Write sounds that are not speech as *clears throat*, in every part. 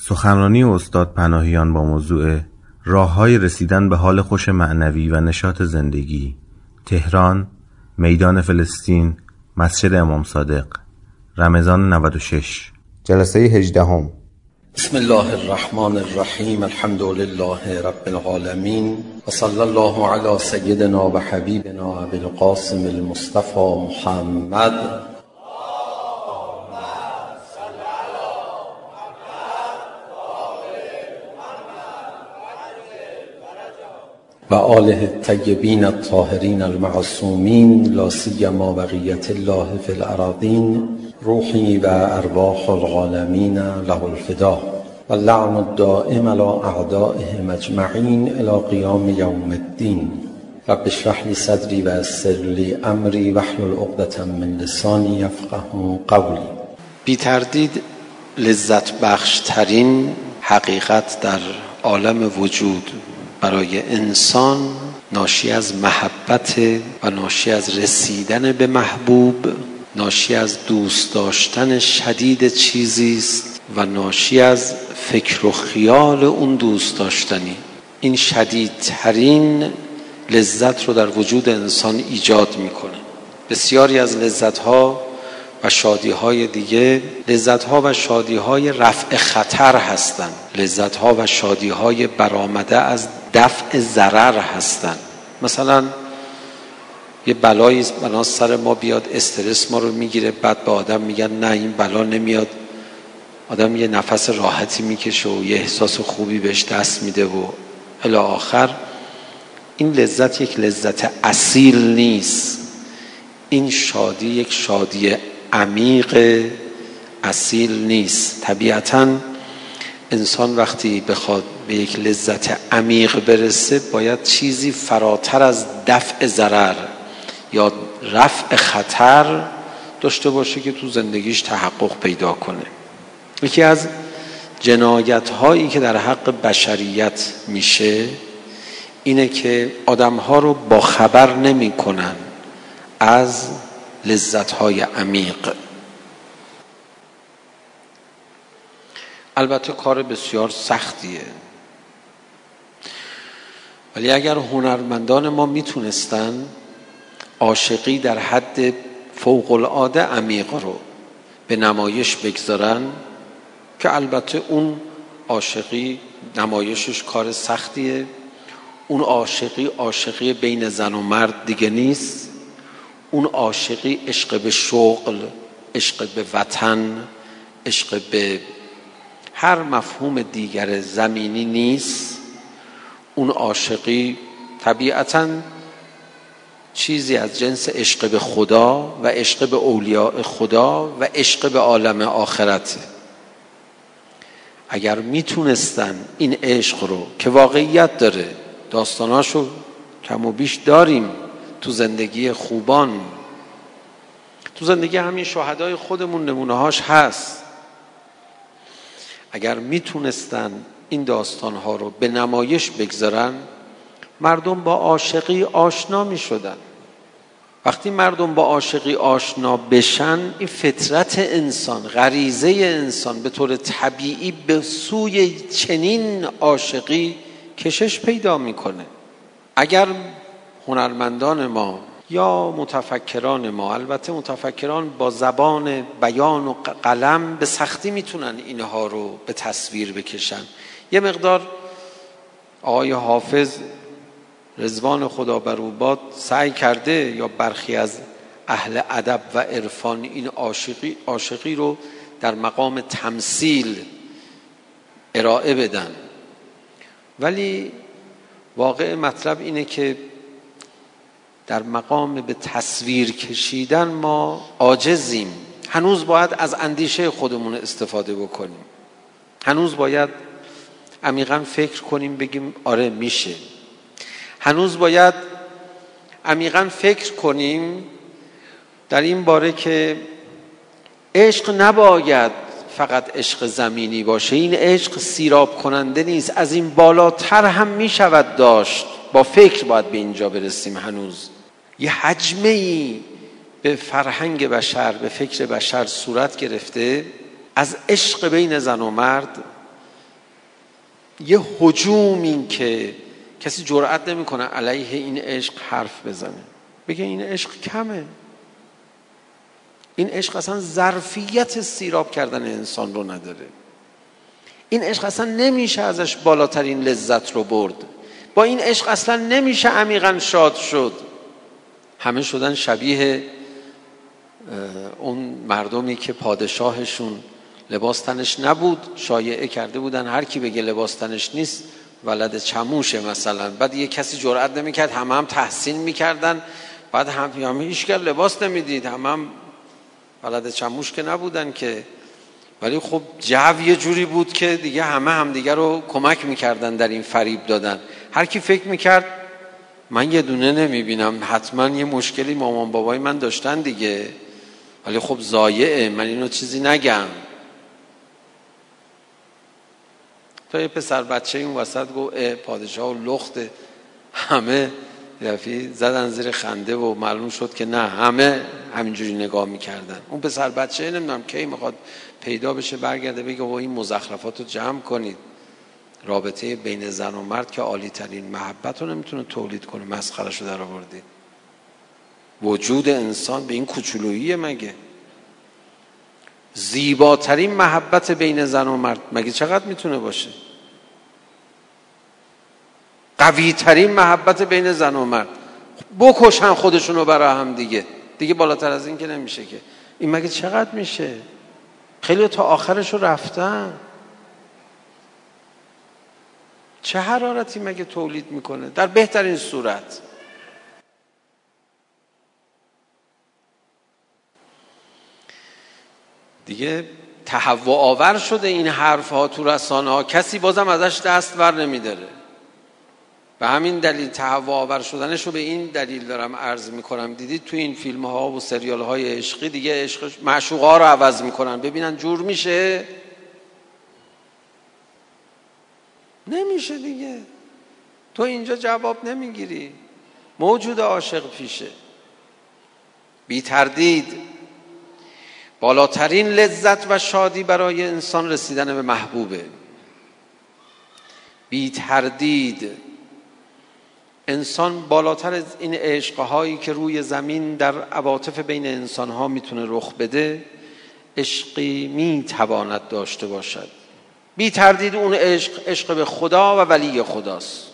سخنرانی استاد پناهیان با موضوع های رسیدن به حال خوش معنوی و نشاط زندگی تهران میدان فلسطین مسجد امام صادق رمضان 96 جلسه 18 هم. بسم الله الرحمن الرحیم الحمد لله رب العالمین و صلی الله علی سیدنا و حبیبنا ابی القاسم المصطفى محمد و آله الطیبین الطاهرین المعصومین لا سیما بقیت الله فی الاراضین روحی و ارواح العالمین له الفدا و لعن الدائم على اعدائهم اجمعین الى قیام یوم الدین. رب اشرح لی صدری و یسر لی امری واحلل عقدة من لسانی یفقه قولی. بی تردید لذت بخش ترین حقیقت در عالم وجود برای انسان ناشی از محبت و ناشی از رسیدن به محبوب ناشی از دوست داشتن شدید چیزی است و ناشی از فکر و خیال اون دوست داشتنی. این شدیدترین لذت رو در وجود انسان ایجاد می‌کنه. بسیاری از لذت ها و شادی های دیگه لذت ها و شادی های رفع خطر هستند لذت ها و شادی های برآمده از دفع ضرر هستند مثلا یه بلایی بنا سر ما بیاد استرس ما رو می‌گیره بعد به آدم میگن نه این بلا نمیاد. آدم یه نفس راحتی می‌کشه و یه احساس خوبی بهش دست میده و الی آخر. این لذت یک لذت اصیل نیست. این شادی یک شادی عمیق اصیل نیست. طبیعتا انسان وقتی بخواد به یک لذت عمیق برسه باید چیزی فراتر از دفع ضرر یا رفع خطر داشته باشه که تو زندگیش تحقق پیدا کنه. یکی از جنایت هایی که در حق بشریت میشه اینه که آدم ها رو با خبر نمی کنن از لذت های عمیق. البته کار بسیار سختیه. ولی اگر هنرمندان ما می‌تونستن عاشقی در حد فوق العاده عمیق رو به نمایش بگذارن که البته اون عاشقی نمایشش کار سختیه اون عاشقی عاشقی بین زن و مرد دیگه نیست اون عاشقی عشق به شغل عشق به وطن عشق به هر مفهوم دیگر زمینی نیست اون عاشقی طبیعتا چیزی از جنس عشق به خدا و عشق به اولیاء خدا و عشق به عالم آخرته. اگر می‌تونستن این عشق رو که واقعیت داره داستاناشو کم و بیش داریم تو زندگی خوبان. تو زندگی همین شهدای خودمون نمونه هاش هست. اگر می‌تونستن این داستان ها رو به نمایش بگذارن مردم با عاشقی آشنا می شدن وقتی مردم با عاشقی آشنا بشن این فطرت انسان غریزه انسان به طور طبیعی به سوی چنین عاشقی کشش پیدا می‌کنه. اگر هنرمندان ما یا متفکران ما. البته متفکران با زبان بیان و قلم به سختی می‌تونن اینها رو به تصویر بکشن. یه مقدار آقای حافظ رزوان خدا بر باد سعی کرده یا برخی از اهل ادب و عرفان این عاشقی عاشقی رو در مقام تمثیل ارائه بدن. ولی واقع مطلب اینه که در مقام به تصویر کشیدن ما عاجزیم. هنوز باید از اندیشه خودمون استفاده بکنیم. هنوز باید عمیقا فکر کنیم بگیم آره میشه. هنوز باید عمیقا فکر کنیم در این باره که عشق نباید فقط عشق زمینی باشه. این عشق سیراب کننده نیست. از این بالاتر هم می‌شود داشت. با فکر باید به اینجا برسیم هنوز. یه حجمه ای به فرهنگ بشر به فکر بشر صورت گرفته. از عشق بین زن و مرد یه حجوم این که کسی جرأت نمی‌کنه علیه این عشق حرف بزنه. بگه این عشق کمه. این عشق اصلا ظرفیت سیراب کردن انسان رو نداره. این عشق اصلا نمیشه ازش بالاترین لذت رو برد. با این عشق اصلا نمیشه عمیقا شاد شد. همه شدن شبیه اون مردمی که پادشاهشون لباس تنش نبود شایعه کرده بودن هر کی بگه لباس تنش نیست ولد چموشه مثلا. بعد یه کسی جرئت نمی‌کرد همه هم تحسین می‌کردن. بعد هم همه هیچ لباس نمی‌دید همه هم ولد چموش که نبودن که. ولی خب جو یه جوری بود که دیگه همه همدیگه رو کمک می‌کردن در این فریب دادن. هر کی فکر می‌کرد من یه دونه نمی‌بینم. حتما یه مشکلی مامان بابای من داشتن دیگه. ولی خب زایعه. من اینو چیزی نگم. تا یه پسر بچه این وسط گفت پادشاه و لخت همه رفی زدن زیر خنده و معلوم شد که نه همه همینجوری نگاه می‌کردن. اون پسر بچه نمی‌دونم کی می‌خواد پیدا بشه برگرده بگه و این مزخرفات رو جمع کنید. رابطه بین زن و مرد که عالی ترین محبت رو نمی‌تونه تولید کنه. مسخرش رو در آوردید وجود انسان به این کوچولویی مگه؟ زیباترین محبت بین زن و مرد مگه چقدر می‌تونه باشه؟ قوی ترین محبت بین زن و مرد. بکشن خودشونو برای هم دیگه. دیگه بالاتر از این که نمیشه که. این مگه چقدر میشه؟ خیلی تا آخرش رو رفتن. چه حرارتی مگه تولید می‌کنه؟ در بهترین صورت. دیگه تهوع آور شده این حرف ها تو رسانه ها کسی بازم ازش دست بر نمیداره. به همین دلیل تهوع آور شدنش رو به این دلیل دارم عرض می‌کنم. دیدید تو این فیلم ها و سریال های عشقی دیگه عشق معشوق ها رو عوض می‌کنن. ببینن جور میشه؟ نمیشه دیگه. تو اینجا جواب نمی‌گیری. موجود عاشق پیشه. بی تردید. بالاترین لذت و شادی برای انسان رسیدن به محبوبه. بی تردید. انسان بالاتر از این عشقهایی که روی زمین در عواطف بین انسانها می‌تونه رخ بده عشقی می‌تواند داشته باشد. بی تردید اون عشق عشق به خدا و ولی خداست.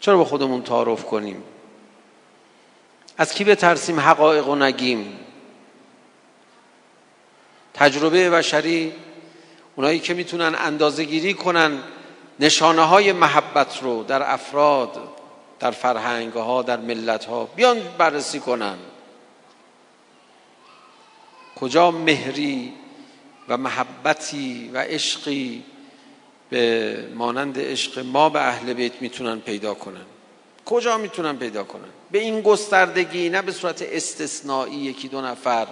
چرا به خودمون تعارف کنیم؟ از کی بترسیم حقایق و نگیم؟ تجربه بشری اونایی که می‌تونن اندازه گیری کنن نشانه های محبت رو در افراد در فرهنگ ها در ملت ها بیان بررسی کنن. کجا مهری و محبتی و عشقی به مانند عشق ما به اهل بیت می‌تونن پیدا کنن. کجا می‌تونن پیدا کنن؟ به این گستردگی نه به صورت استثنایی یکی دو نفر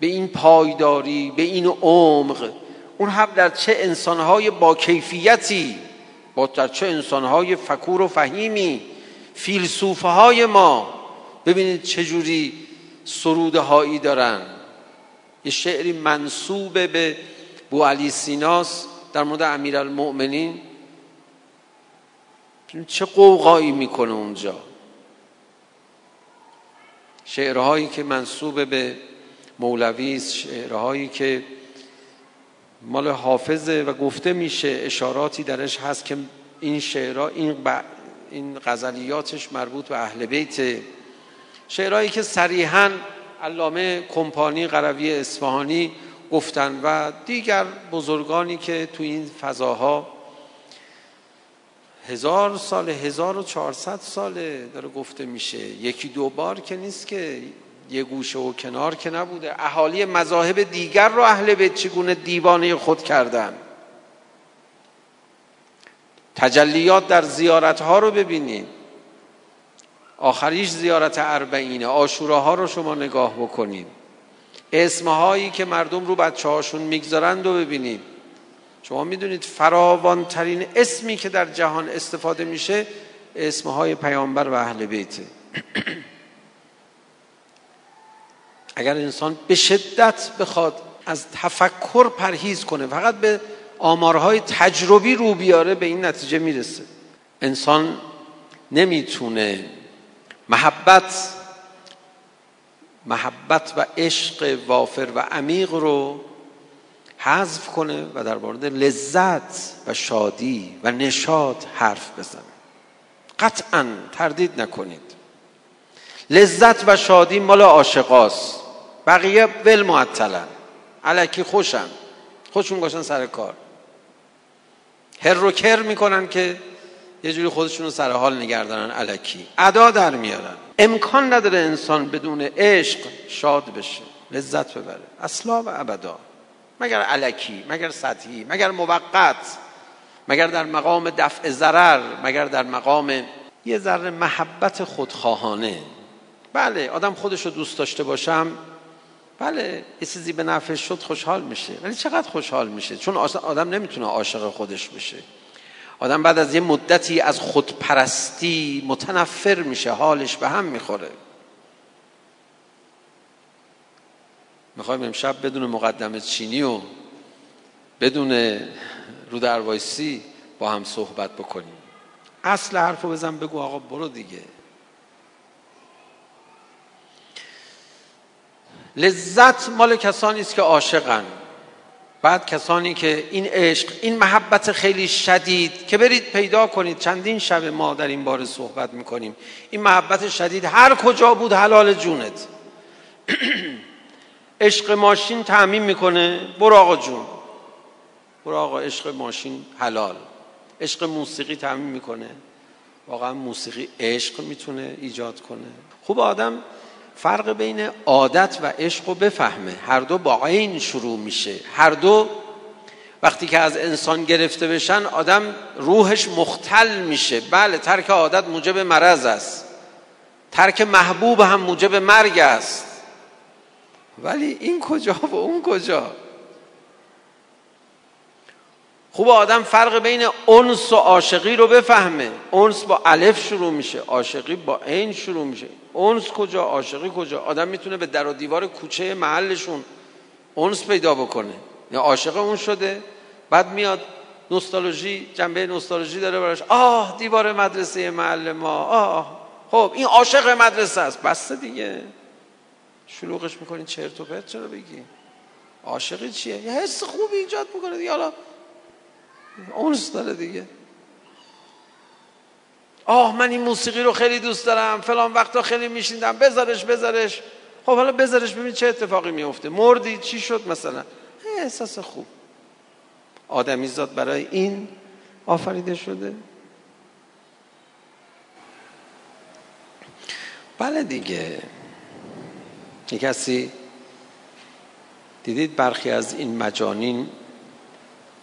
به این پایداری به این عمق. اون هم در چه انسانهای با کیفیتی با در چه انسانهای فکور و فهیمی فیلسوفه های ما ببینید چجوری سروده هایی دارن. یه شعری منصوب به بو علی سیناس در مورد امیر المؤمنین چه قوقایی می‌کنه اونجا. شعرهایی که منصوب به مولوی شعرهایی که مال حافظه و گفته میشه اشاراتی درش هست که این شعرها این, این غزلیاتش مربوط به اهل بیت. شعرهایی که صریحا علامه کمپانی قروی اصفهانی گفتن و دیگر بزرگانی که تو این فضاها هزار سال هزار و چهارصد ساله داره گفته میشه. یکی دو بار که نیست که یه گوشه و کنار که نبوده. اهالی مذاهب دیگر رو اهل بیت چگونه دیوانه خود کردن؟ تجلیات در زیارت ها رو ببینید آخریش زیارت اربعینه. آشوراها رو شما نگاه بکنید اسمهایی که مردم رو بچه هاشون می‌گذارند و ببینید شما می‌دونید فراوانترین اسمی که در جهان استفاده میشه اسمهای پیامبر و اهل بیته *clears throat* اگر انسان به شدت بخواد از تفکر پرهیز کنه فقط به آمارهای تجربی رو بیاره به این نتیجه می‌رسه. انسان نمی‌تونه محبت محبت و عشق وافر و عمیق رو حذف کنه و در مورد لذت و شادی و نشاط حرف بزنه. قطعا تردید نکنید. لذت و شادی مال عاشقاست. بقیه ول معطلن علکی خوشن. خودشون گاشن سر کار. هر رو کر می‌کنن که یه جوری خودشون رو سر حال نگردنن علکی. ادا در میارن. امکان نداره انسان بدون عشق شاد بشه لذت ببره. اصلا و ابدا. مگر علکی مگر سطحی مگر موقت مگر در مقام دفع ضرر مگر در مقام یه ذره محبت خودخواهانه. بله آدم خودش رو دوست داشته باشم. بله یه چیزی به نفعش شد خوشحال میشه. ولی چقدر خوشحال میشه؟ چون آدم نمی‌تونه عاشق خودش بشه. آدم بعد از یه مدتی از خودپرستی متنفر میشه حالش به هم می‌خوره. می‌خوایم امشب بدون مقدمه چینی و بدون رو در وایسی با هم صحبت بکنیم. اصل حرفو بزن بگو آقا برو دیگه. لذت مال کسانی است که عاشقن. بعد کسانی که این عشق این محبت خیلی شدید که برید پیدا کنید. چندین شب ما در این باره صحبت می‌کنیم. این محبت شدید هر کجا بود حلال جونت. *clears throat* عشق ماشین تعمین می‌کنه. برو آقا جون. برو آقا عشق ماشین حلال. عشق موسیقی تعمین می‌کنه. واقعا موسیقی عشق می‌تونه ایجاد کنه. خوب آدم فرق بین عادت و عشق رو بفهمه. هر دو با عین شروع میشه. هر دو وقتی که از انسان گرفته بشن آدم روحش مختل میشه. بله ترک عادت موجب مرض است. ترک محبوب هم موجب مرگ است. ولی این کجا و اون کجا؟ خوب آدم فرق بین انس و عاشقی رو بفهمه. انس با الف شروع میشه عاشقی با عین شروع میشه. انس کجا عاشقی کجا؟ آدم می‌تونه به در و دیوار کوچه محلشون انس پیدا بکنه. یا عاشق اون شده بعد میاد نوستالژی جنبه نوستالژی داره براش. آه دیوار مدرسه محل ما. آه خب این عاشق مدرسه است. بسته دیگه. شلوغش می‌کنین چرت و پرت چرا بگی؟ عاشقی چیه؟ یه حس خوبی ایجاد می‌کنه دیگه. حالا اونس داره دیگه. آه من این موسیقی رو خیلی دوست دارم. فلان وقتا خیلی میشیندم بذارش بذارش. خب حالا بذارش ببین چه اتفاقی میفته مردی چی شد مثلا؟ احساس خوب. آدمی زاد برای این آفریده شده. بله دیگه. یه کسی دیدید برخی از این مجانین؟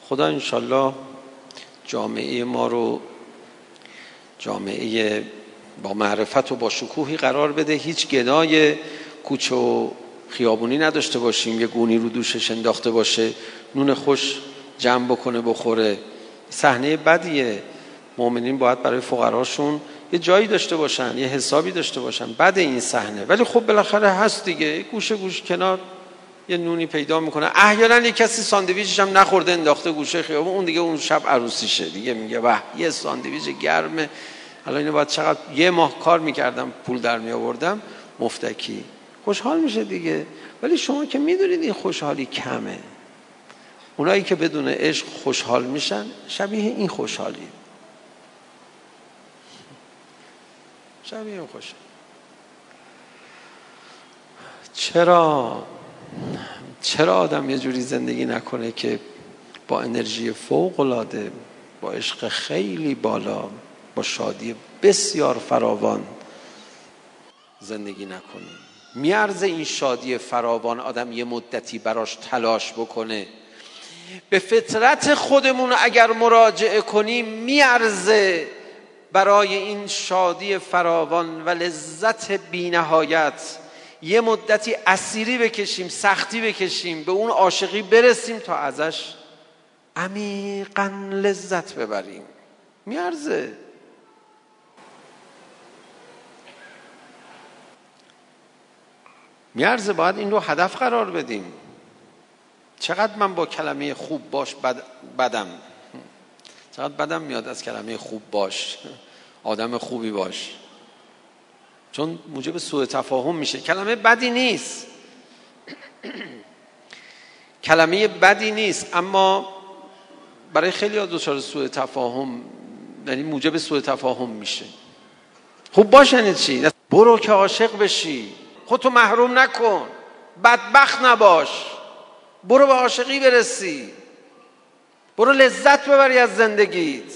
خدا انشالله جامعه ما رو جامعه با معرفت و با شکوهی قرار بده. هیچ گدای کوچه و خیابونی نداشته باشیم. یه گونی رو دوشش انداخته باشه نون خوش جمع بکنه بخوره. صحنه بدیه. مؤمنین باید برای فقراشون یه جایی داشته باشن یه حسابی داشته باشن. بد این صحنه. ولی خب بالاخره هست دیگه. گوشه گوش کنار. یه نونی پیدا می‌کنه. احیانا یه کسی ساندویچش هم نخورده انداخته گوشه خیابون. اون دیگه اون شب عروسیشه. دیگه میگه واه یه ساندویچ گرمه. الان اینو باید چقدر یه ماه کار می‌کردم پول در می آوردم مفتکی. خوشحال میشه دیگه. ولی شما که می‌دونید این خوشحالی کمه. اونایی که بدون عشق خوشحال میشن شبیه این خوشحالی. شبیه این خوشحال. چرا؟ چرا آدم یه جوری زندگی نکنه که با انرژی فوق العاده با عشق خیلی بالا با شادی بسیار فراوان زندگی نکنه؟ میارزه این شادی فراوان آدم یه مدتی براش تلاش بکنه. به فطرت خودمون اگر مراجعه کنیم میارزه برای این شادی فراوان و لذت بینهایت یه مدتی اسیری بکشیم سختی بکشیم به اون عاشقی برسیم تا ازش عمیقا لذت ببریم. میارزه. میارزه باید این رو هدف قرار بدیم. چقدر من با کلمه خوب باش بد بدم؟ چقدر بدم میاد از کلمه خوب باش. آدم خوبی باش. چون موجب سوء تفاهم میشه. کلمه بدی نیست. *clears throat* کلمه بدی نیست اما برای خیلی ها دچار سوء تفاهم یعنی موجب سوء تفاهم میشه. خوب باش یعنی چی؟ برو که عاشق بشی. خودتو محروم نکن. بدبخت نباش. برو به عاشقی برسی. برو لذت ببری از زندگیت.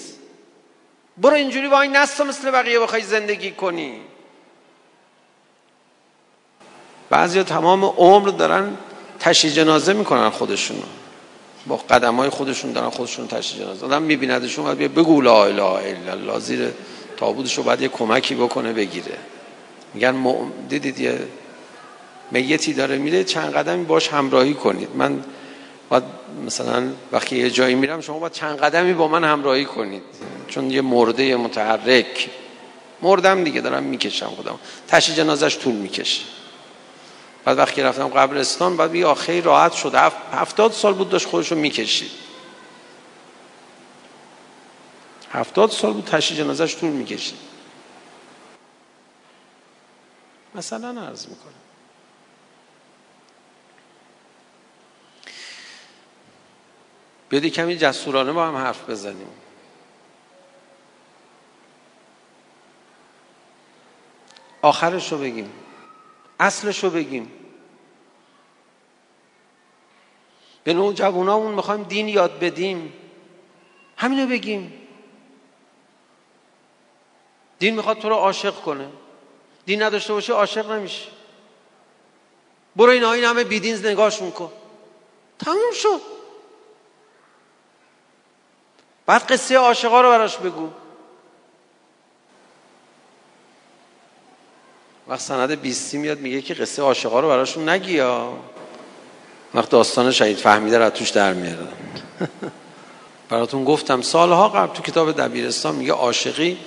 برو اینجوری با این نست مثل بقیه بخوای زندگی کنی. بعضی تمام عمر دارن تشییع جنازه می‌کنن خودشونو با قدم های خودشون دارن خودشون تشییع جنازه. آدم میبیندشون باید بگو لا اله الا الله زیر تابودش رو باید یه کمکی بکنه بگیره. میگن دیدید یه میتی داره میره چند قدمی باش همراهی کنید. من باید مثلا وقتی یه جایی میرم شما باید چند قدمی با من همراهی کنید. چون یه مرده متحرک. مردم دیگه دارم می‌کشم خودم تشی جنازش طول می‌کشه. بعد وقتی رفتم قبرستان بعد بگی آخه راحت شد. هفتاد سال بود داشت خودشو می‌کشید. هفتاد سال بود تشی جنازش طول می‌کشید. مثلا عرض می‌کنم. بیادی کمی جسورانه با هم حرف بزنیم. آخرش رو بگیم. اصلش رو بگیم. به نوع جوانامون می‌خوایم دین یاد بدیم. همینو بگیم. دین می‌خواد تو رو عاشق کنه. دین نداشته باشه عاشق نمیشه. برو این این همه بیدین نگاهشون کن. تموم شد. بعد قصه عاشقا رو براش بگو. وقت سند بیستی میاد میگه که قصه عاشقا رو براشون نگی وقت داستان شهید فهمیده رو توش در میارن *laughs* براتون گفتم سالها قبل تو کتاب دبیرستان میگه عاشقی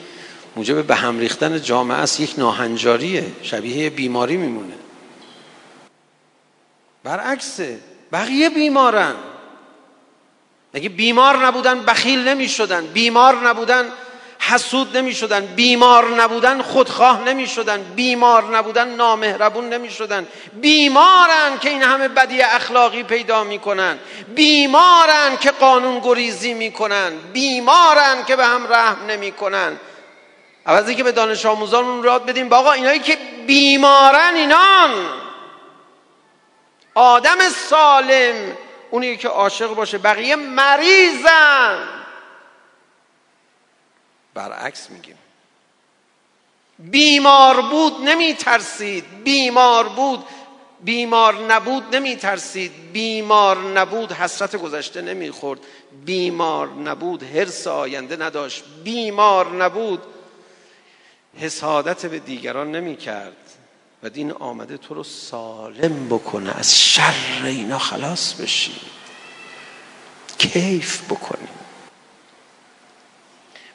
موجب به هم ریختن جامعه است یک ناهنجاریه شبیه بیماری میمونه. برعکسه بقیه بیمارن. اگه بیمار نبودن بخیل نمی شدن بیمار نبودن حسود نمی شدن بیمار نبودن خودخواه نمی شدن بیمار نبودن نامهربون نمی شدن بیمارن که این همه بدی اخلاقی پیدا می کنن بیمارن که قانون گریزی می کنن بیمارن که به هم رحم نمی کنن عوضی که به دانش آموزان راد بدیم با آقا اینایی که بیمارن اینان. آدم سالم اونی که عاشق باشه بقیه مریضن. برعکس میگیم. بیمار بود نمی ترسید بیمار بود بیمار نبود نمی ترسید بیمار نبود حسرت گذشته نمی خورد بیمار نبود حرس آینده نداشت. بیمار نبود حسادت به دیگران نمی کرد و دین آمده تو رو سالم بکنه. از شر اینا خلاص بشی. کیف بکنی.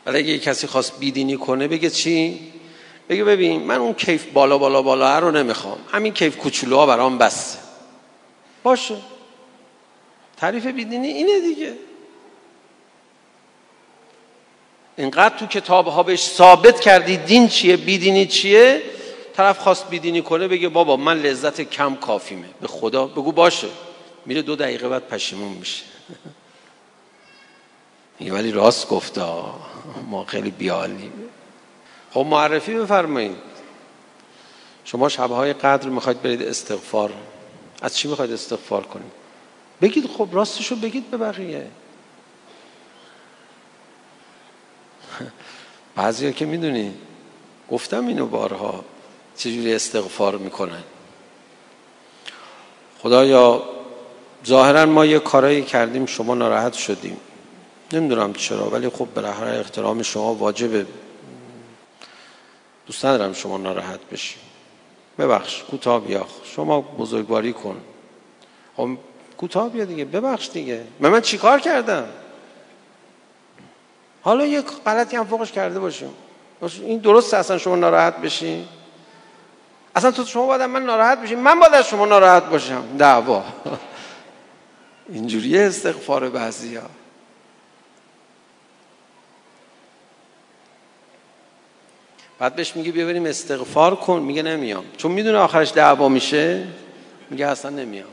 ولی اگه کسی خواست بیدینی کنه بگه چی؟ بگه ببین من اون کیف بالا بالا بالا رو نمی‌خوام. همین کیف کوچولوها برام بسته. باشه. تعریف بیدینی اینه دیگه. اینقدر تو کتاب ها بهش ثابت کردی دین چیه بیدینی چیه؟ طرف خواست بیدینی کنه بگه بابا من لذت کم کافیمه. به خدا بگو باشه. میره دو دقیقه بعد پشیمون میشه. *laughs* ولی راست گفته ما خیلی بیالیم خب معرفی بفرمایید. شما شبهای قدر می‌خواید برید استغفار. از چی می‌خواید استغفار کنید؟ بگید خب راستشو بگید به بقیه *laughs* بعضی که می‌دونی گفتم اینو بارها چجوری استغفار می‌کنن خدایا ظاهرا ما یه کارایی کردیم شما ناراحت شدیم. نمی‌دونم چرا ولی خب بالاخره احترام شما واجبه. دوست ندارم شما ناراحت بشی. ببخش کوتاه بیا. شما بزرگواری کن. خب کوتاه بیا دیگه. ببخش دیگه. من من چیکار کردم؟ حالا یک غلطی هم فوقش کرده باشیم. این درست اصلا شما ناراحت بشی؟ اصلا تو شما باید من ناراحت بشی. من باید از شما ناراحت باشم. دعوا. *laughs* اینجوری استغفار بعضی ها بعد بهش میگه بیا بریم استغفار کن. میگه نمیام. چون می‌دونه آخرش دعوا میشه میگه اصلا نمیاد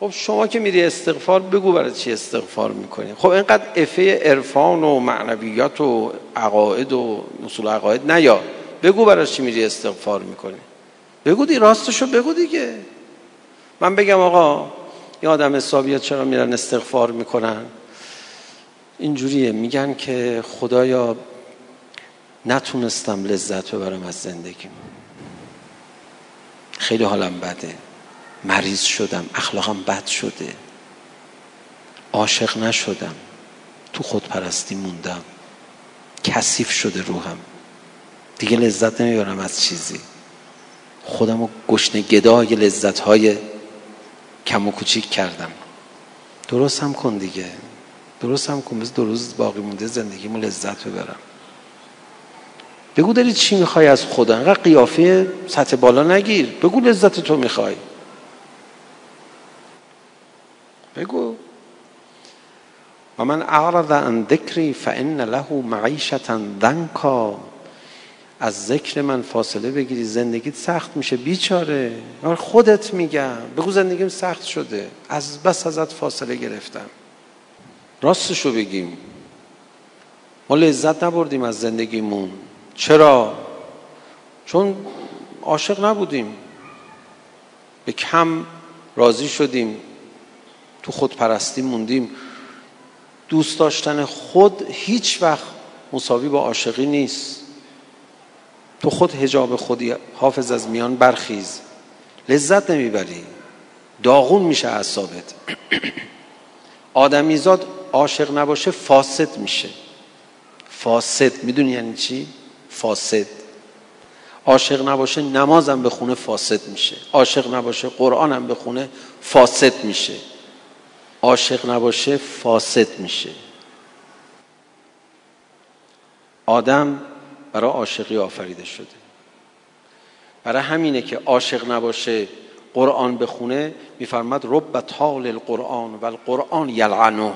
خب شما که میری استغفار بگو برای چی استغفار می‌کنی؟ خب اینقدر افه عرفان و معنویات و عقاید و اصول عقاید نیا. بگو برای چی میری استغفار می‌کنی؟ بگو دی راستشو بگو دیگه. من بگم آقا یه آدم حسابیات چرا میرن استغفار می‌کنن؟ اینجوریه. میگن که خدایا نتونستم لذت ببرم از زندگیم. خیلی حالم بده. مریض شدم. اخلاقم بد شده. عاشق نشدم. تو خودپرستی موندم. کثیف شده روحم. دیگه لذت نمی‌برم از چیزی. خودم رو گشنه گدای لذت های کم و کوچیک کردم. درست هم کن دیگه. درست هم کن. بس دو روز باقی مونده زندگیمو لذت ببرم. بگو داری چی می‌خوای از خدا انقدر قیافه سطح بالا نگیر. بگو لذت تو می‌خوای. بگو. و من اعرض عن ذکری فان له معیشتا ضنکا از ذکر من فاصله بگیری زندگیت سخت میشه بیچاره. خودت میگم. بگو زندگیم سخت شده. از بس ازت فاصله گرفتم. راستشو بگیم. ما لذت نبردیم از زندگیمون. چرا؟ چون عاشق نبودیم. به کم راضی شدیم. تو خودپرستی موندیم. دوست داشتن خود هیچ وقت مساوی با عاشقی نیست. تو خود هجاب خودی حافظ از میان برخیز. لذت نمی‌بری. داغون میشه اعصابت. *clears throat* آدمیزاد عاشق نباشه فاسد میشه. فاسد. می‌دونی یعنی چی؟ فاسد. عاشق نباشه نمازم به خونه فاسد میشه. عاشق نباشه قرآنم به خونه فاسد میشه. عاشق نباشه فاسد میشه. آدم برای عاشقی آفریده شده. برای همینه که عاشق نباشه قرآن بخونه میفرماد رب طال القرآن و القرآن یلعنه.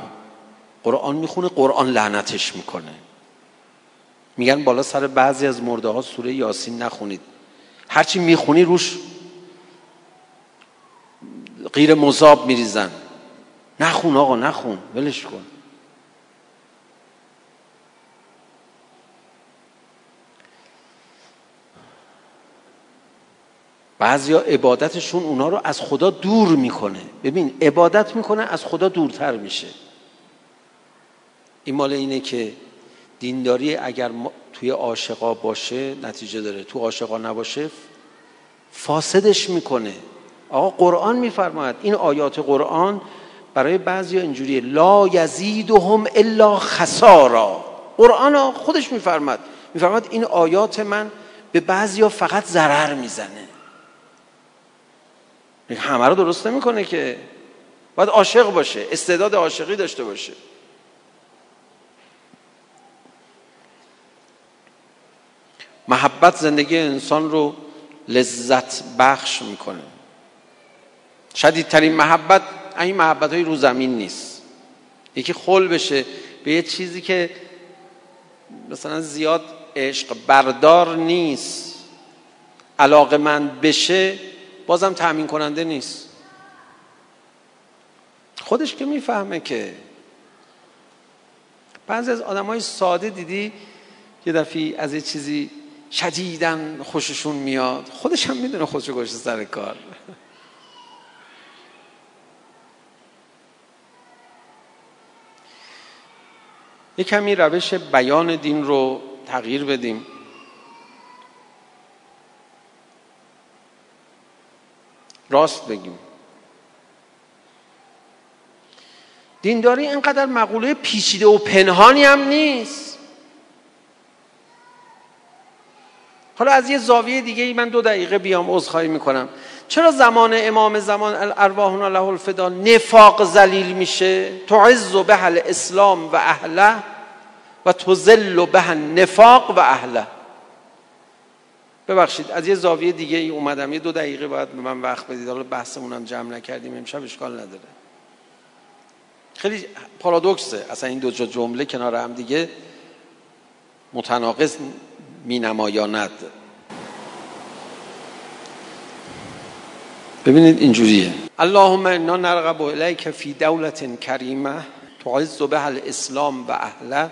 قرآن می‌خونه قرآن لعنتش می‌کنه. میگن بالا سر بعضی از مرده ها سوره یاسین نخونید. هرچی می‌خونی روش غیر مذاب میریزن. نخون آقا نخون. ولش کن. بعضیا عبادتشون اونا رو از خدا دور می‌کنه. ببین عبادت می‌کنه از خدا دورتر میشه. این مال اینه که دینداری اگر توی عاشقا باشه نتیجه داره. تو عاشقا نباشه فاسدش می‌کنه. آقا قرآن میفرماید. این آیات قرآن برای بعضی اینجوریه. لا یزیدهم الا خسارا. قرآن خودش میفرماد میفرماد این آیات من به بعضی فقط ضرر می‌زنه. همه رو درست نمی‌کنه که. باید عاشق باشه استعداد عاشقی داشته باشه. محبت زندگی انسان رو لذت بخش می‌کنه. شدیدترین محبت این محبت های رو زمین نیست. یکی خل بشه به یه چیزی که مثلا زیاد عشق بردار نیست. علاقه من بشه بازم تأمین کننده نیست. خودش که می‌فهمه که بعضی از آدم های ساده دیدی یه دفعی از یه چیزی شدیدن خوششون میاد. خودش هم می‌دونه خودشو گوشه سر کار. یه کمی روش بیان دین رو تغییر بدیم. راست بگیم. دینداری اینقدر مقوله پیچیده و پنهانی هم نیست. حالا از یه زاویه دیگه ای من دو دقیقه بیام عذرخواهی می‌کنم. چرا زمان امام زمان ارواحنا له الفدا نفاق ذلیل میشه؟ تعز به الاسلام و اهله و تذل به نفاق و اهله. ببخشید از یه زاویه دیگه ای اومدم. یه دو دقیقه باید به من وقت بدید. حالا بحثمون جمع نکردیم. امشب اشکال نداره. خیلی پارادوکسه. اصلا این دو جمله کنار هم دیگه متناقض می نمایاند ببینید اینجوریه. اللهم انا نرغب الیک فی دولت کریمه تعز به الاسلام و اهله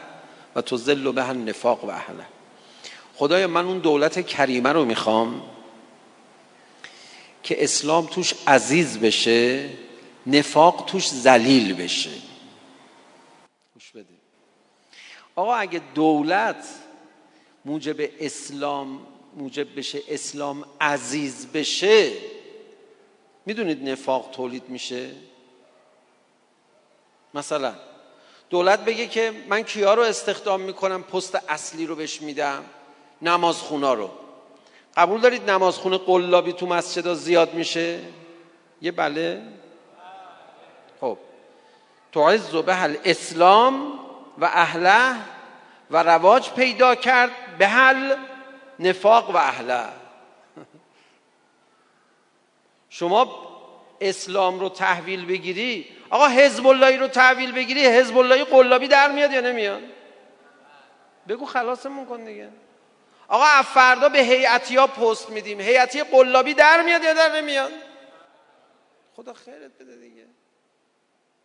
و تذل به النفاق و اهله. خدای من اون دولت کریمه رو می‌خوام که اسلام توش عزیز بشه نفاق توش زلیل بشه. گوش بده. آقا اگه دولت موجب اسلام موجب بشه اسلام عزیز بشه. می‌دونید نفاق تولید میشه؟ مثلا دولت بگه که من کیا رو استخدام می‌کنم؟ پست اصلی رو بهش میدم نمازخونا رو. قبول دارید نمازخونه قلابی تو مسجد زیاد میشه؟ یه بله. خب. تعز به الاسلام و اهله و رواج پیدا کرد به حل نفاق و اهله شما اسلام رو تحویل بگیری آقا حزب اللهی رو تحویل بگیری حزب اللهی قلابی در میاد یا نمیاد؟ بگو خلاصمون کن دیگه. آقا فردا به هیئتی ها پست میدیم هیئتی قلابی در میاد یا در نمیاد؟ خدا خیرت بده دیگه.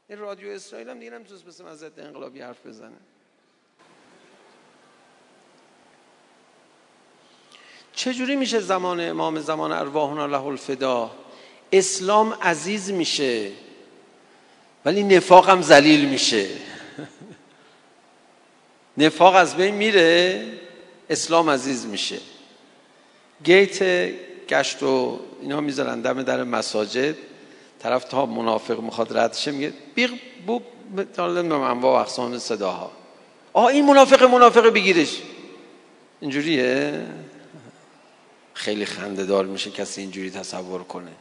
این رادیو اسرائیل هم دیگه نمی‌تونست مثل من ضد انقلابی حرف بزنه. چجوری میشه زمان امام زمان ارواحنا له الفدا؟ اسلام عزیز میشه ولی نفاق هم ذلیل میشه. *laughs* نفاق از بین میره اسلام عزیز میشه. گیت گشت و اینا می‌ذارن دم در مساجد. طرف تا منافق می‌خواد رد شه میگه بیغ بو من انواع و اقسام صداها. آه این منافق منافق بگیرش. اینجوریه؟ خیلی خنده دار میشه کسی اینجوری تصور کنه.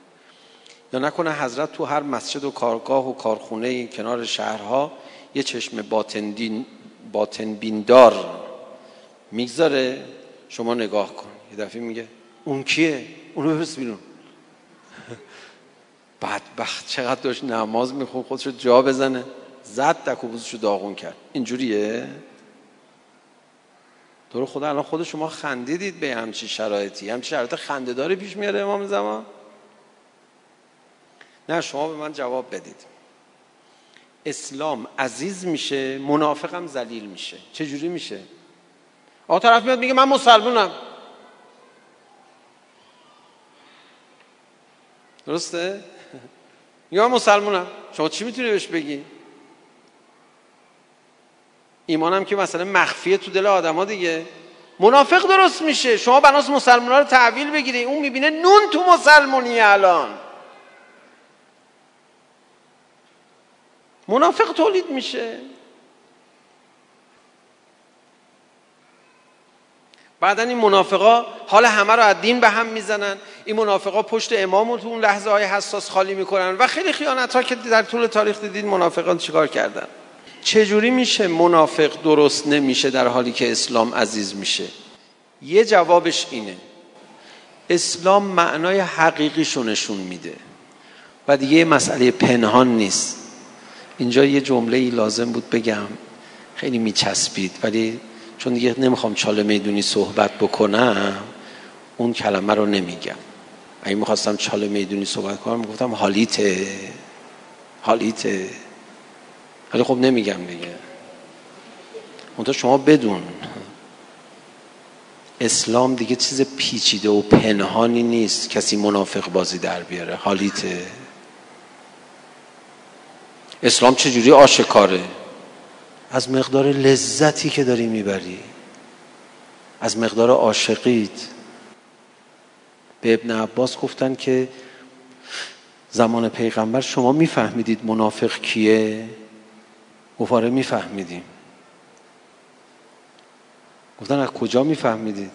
یا نکنه حضرت تو هر مسجد و کارگاه و کارخونه کنار شهرها یه چشم باطن, باطن بیندار می‌گذاره. شما نگاه کن. یه دفعه میگه اون کیه؟ اونو ببرس بیرون. *laughs* بدبخت چقدر داشت نماز میخون خودشو جا بزنه. زد دک و داغون کرد. اینجوریه؟ تو خدا الان خود شما خندیدید به همچی شرایطی. همچی شرایط خندهداری پیش میاره امام زمان؟ نه شما به من جواب بدید. اسلام عزیز میشه منافقم ذلیل میشه. چه جوری میشه؟ آقا طرف میاد میگه من مسلمونم. درسته؟ *laughs* من مسلمونم. شما چی می‌تونی بهش بگی؟ ایمانم که مثلا مخفیه تو دل آدما دیگه. منافق درست میشه. شما بناس مسلمان رو تحویل بگیری. اون می‌بینه نون تو مسلمونی الان. منافق تولید میشه. بعدا این منافقا حال همه رو از دین به هم می‌زنن. این منافقا پشت امام تو اون لحظه های حساس خالی می‌کنن. و خیلی خیانت ها که در طول تاریخ دیدید منافقان چیکار کردن؟ چجوری میشه منافق درست نمیشه در حالی که اسلام عزیز میشه؟ یه جوابش اینه. اسلام معنای حقیقیشو نشون میده. و دیگه مسئله پنهان نیست. اینجا یه جمله ای لازم بود بگم. خیلی میچسبید. ولی چون دیگه نمی‌خوام چاله می‌دونی صحبت بکنم اون کلمه رو نمیگم. اگه می‌خواستم چاله می‌دونی صحبت کنم می‌گفتم حالیته. حالیته. ولی خب نمیگم دیگه. منتها شما بدون. اسلام دیگه چیز پیچیده و پنهانی نیست کسی منافق بازی در بیاره. حالیته. اسلام چجوری آشکاره؟ از مقدار لذتی که داری می‌بری. از مقدار عاشقیت. به ابن عباس گفتن که زمان پیغمبر شما میفهمیدید منافق کیه؟ گفاره میفهمیدیم گفتن از کجا میفهمیدید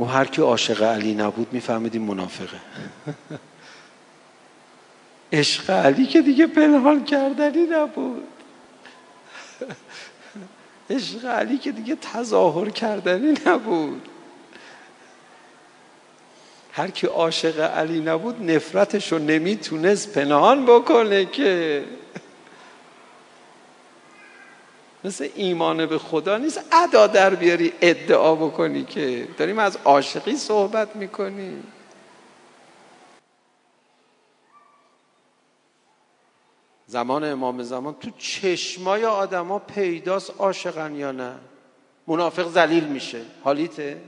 و هر کی عاشق علی نبود میفهمیدیم منافقه. *laughs* عشق علی که دیگه پنهان کردنی نبود. *laughs* عشق علی که دیگه تظاهر کردنی نبود. هر کی عاشق علی نبود نفرتش رو نمی‌تونست پنهان بکنه که. مثل ایمان به خدا نیست. ادا در بیاری ادعا بکنی که داریم از عاشقی صحبت می‌کنیم. زمان امام زمان تو چشمای آدما پیداست عاشقن یا نه؟ منافق ذلیل میشه. حالیته؟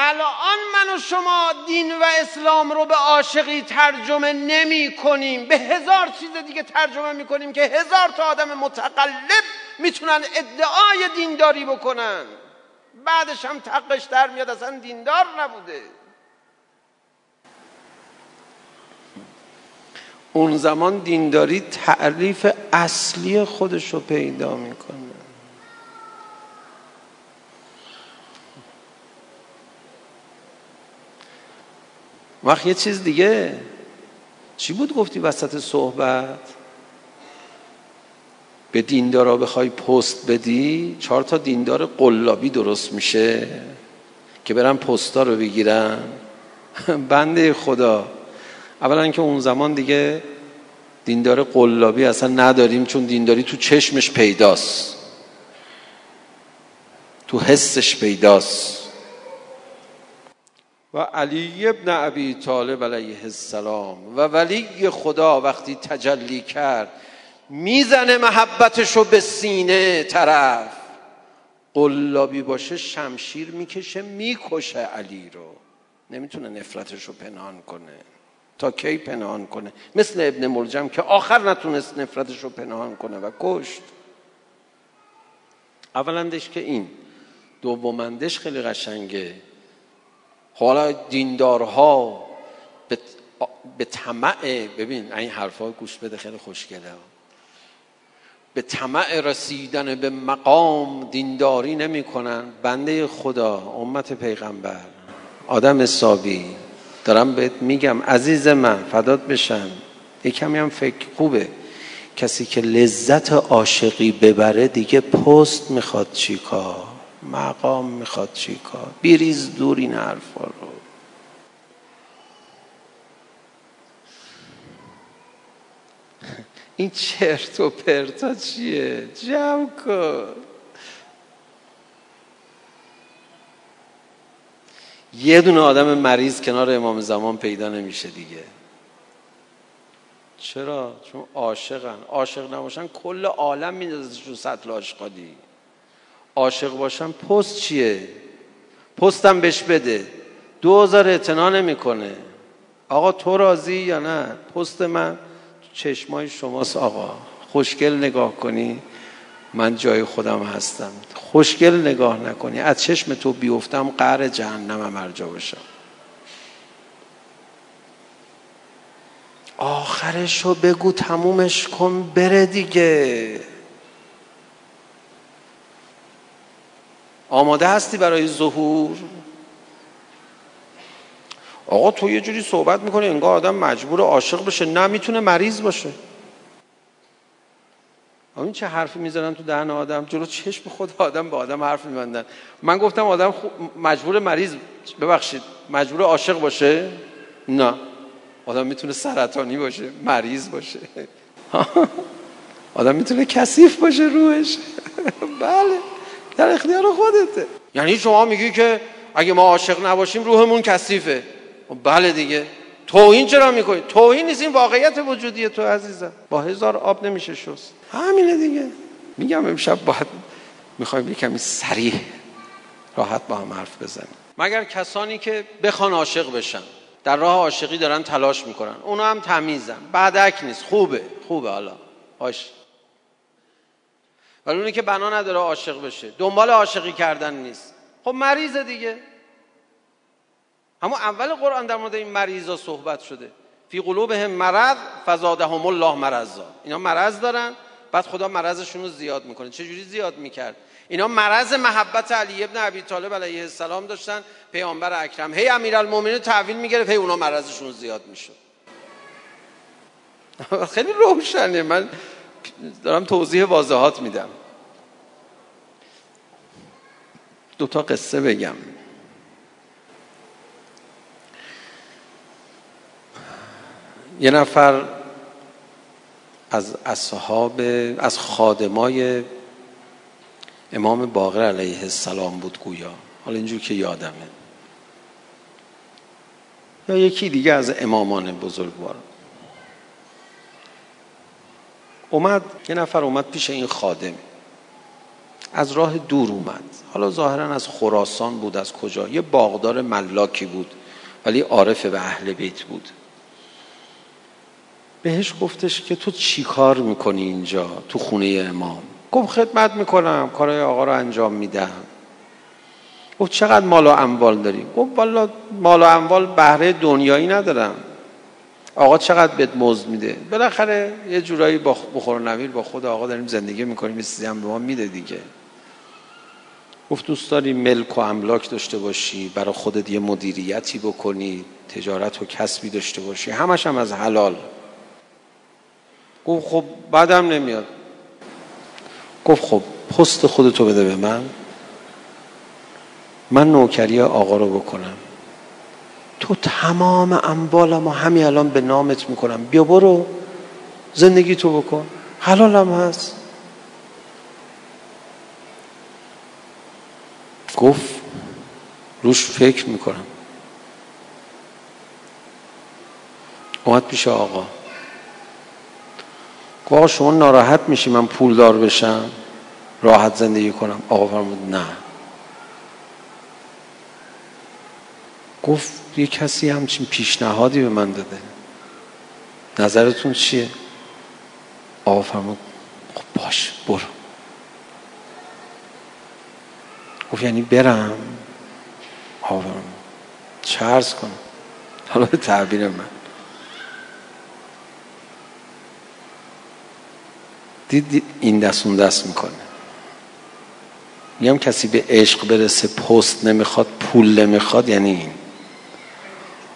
الان من و شما دین و اسلام رو به عاشقی ترجمه نمی کنیم. به هزار چیز دیگه ترجمه می کنیم که هزار تا آدم متقلب می‌تونن ادعای دینداری بکنن. بعدش هم تقش در میاد اصلا دیندار نبوده. اون زمان دینداری تعریف اصلی خودش رو پیدا می‌کنه. وقت یه چیز دیگه. چی بود گفتی وسط صحبت؟ به دیندارا بخوای پست بدی چهار تا دیندار قلابی درست میشه که برن پستا رو بگیرن. *laughs* بنده خدا. اولا که اون زمان دیگه دیندار قلابی اصلا نداریم چون دینداری تو چشمش پیداست. تو حسش پیداست. و علی ابن ابی طالب علیه السلام و ولی خدا وقتی تجلی کرد می‌زنه محبتشو به سینه طرف. قلابی باشه شمشیر می‌کشه می‌کشه علی رو. نمی‌تونه نفرتشو پنهان کنه. تا کی پنهان کنه؟ مثل ابن ملجم که آخر نتونست نفرتش رو پنهان کنه و کشت. اولندش که این دومندش خیلی قشنگه. حالا دیندارها به, به طمع ببین این حرفا گوش بده خیلی خوشگله. به طمع رسیدن به مقام دینداری نمی‌کنن. بنده خدا امت پیغمبر آدم حسابی دارم بهت میگم عزیز من فدات بشم. یه کمی هم فکر خوبه. کسی که لذت عاشقی ببره دیگه پست می‌خواد چیکار مقام می‌خواد چیکار بیریز دور این حرفا رو. *laughs* این چرت و پرتا چیه؟ جمع کن. یه دونه آدم مریض کنار امام زمان پیدا نمیشه دیگه. چرا؟ چون عاشقن. عاشق نباشن کل عالم میندازه سطل عاشقادی عاشق باشن پست چیه؟ پستم بهش بده. دوزار اعتنا نمی‌کنه. آقا تو راضی یا نه؟ پست من چشمای شماست آقا. خوشگل نگاه کنی. من جای خودم هستم. خوشگل نگاه نکنی. از چشم تو بیفتم قهر جهنم مرجا باشم. آخرش رو بگو تمومش کن بره دیگه. آماده هستی برای ظهور؟ آقا تو یه جوری صحبت می‌کنی انگار آدم مجبور عاشق بشه. نه می‌تونه مریض باشه. این چه حرفی می‌ذارن تو دهن آدم؟ جلو چشم خود آدم به آدم حرف میبندن. من گفتم آدم مجبور مریض ببخشید مجبور عاشق باشه؟ نه. آدم می‌تونه سرطانی باشه مریض باشه. *laughs* آدم می‌تونه کثیف باشه روحش. *laughs* بله. در اختیار خودته. یعنی شما میگی که اگه ما عاشق نباشیم روحمون کثیفه. بله دیگه. توهین چرا می‌کنی؟ توهین نیست این واقعیت وجودی تو عزیزم. با هزار آب نمیشه شست. همینه دیگه. میگم امشب باید می‌خوایم یه کمی سریع راحت با هم حرف بزنیم. مگر کسانی که بخوان عاشق بشن در راه عاشقی دارن تلاش می‌کنن؟ اونا هم تمیزن. بعدک نیست. خوبه. خوبه حالا. باش. ولی اونی که بنا نداره عاشق بشه. دنبال عاشقی کردن نیست. خب مریض دیگه. همون اول قرآن در مورد این مریضا صحبت شده. فی قلوبهم مرض فزادهم الله مرضا. اینا مرض دارن بعد خدا مرضشون رو زیاد می‌کنه. چه جوری زیاد می‌کرد؟ اینا مرض محبت علی ابن ابی طالب علیه السلام داشتن. پیامبر اکرم. هی امیرالمومنین تحویل می‌گرفت هی اونا مرضشون زیاد می‌شد. *laughs* خیلی روشنه. من دارم توضیح واضحات میدم. دوتا قصه بگم. یه نفر از اصحاب از خادمای امام باقر علیه السلام بود گویا. حالا اینجور که یادمه. یا یکی دیگه از امامان بزرگوار. اومد یه نفر اومد پیش این خادم از راه دور اومد. حالا ظاهرا از خراسان بود از کجا؟ یه باغدار ملاکی بود ولی عارف به اهل بیت بود. بهش گفتش که تو چی کار می‌کنی اینجا تو خونه امام؟ گفت خدمت می‌کنم کارهای آقا رو انجام میدم گفت چقدر مال و اموال داری؟ گفت والا مال و اموال بهره دنیایی ندارم. آقا چقدر بهت مزد میده؟ بالاخره یه جورایی با بخور و با خود آقا داریم زندگی می‌کنیم یه هم به ما میده دیگه. گفت دوست داری ملک و املاک داشته باشی برای خودت یه مدیریتی بکنی تجارت و کسبی داشته باشی همش هم از حلال. گفت خب بعدم نمیاد. گفت خب پست خودتو بده به من. من نوکری آقا رو بکنم. تو تمام اموالم و همین الان به نامت می‌کنم. بیا برو زندگی تو بکن. حلالم هست. گفت روش فکر می‌کنم. اومد پیش آقا. گفت آقا شما ناراحت میشی من پول دار بشم؟ راحت زندگی کنم. آقا فرمود نه. گفت یه کسی همچین پیشنهادی به من داده. نظرتون چیه؟ آقا فرمود خب باش برو. گفت یعنی برم. چه عرض کنم حالا به تعبیر من. دید این دست اون دست می‌کنه. میگم کسی به عشق برسه پست نمی‌خواد پول نمی‌خواد یعنی این.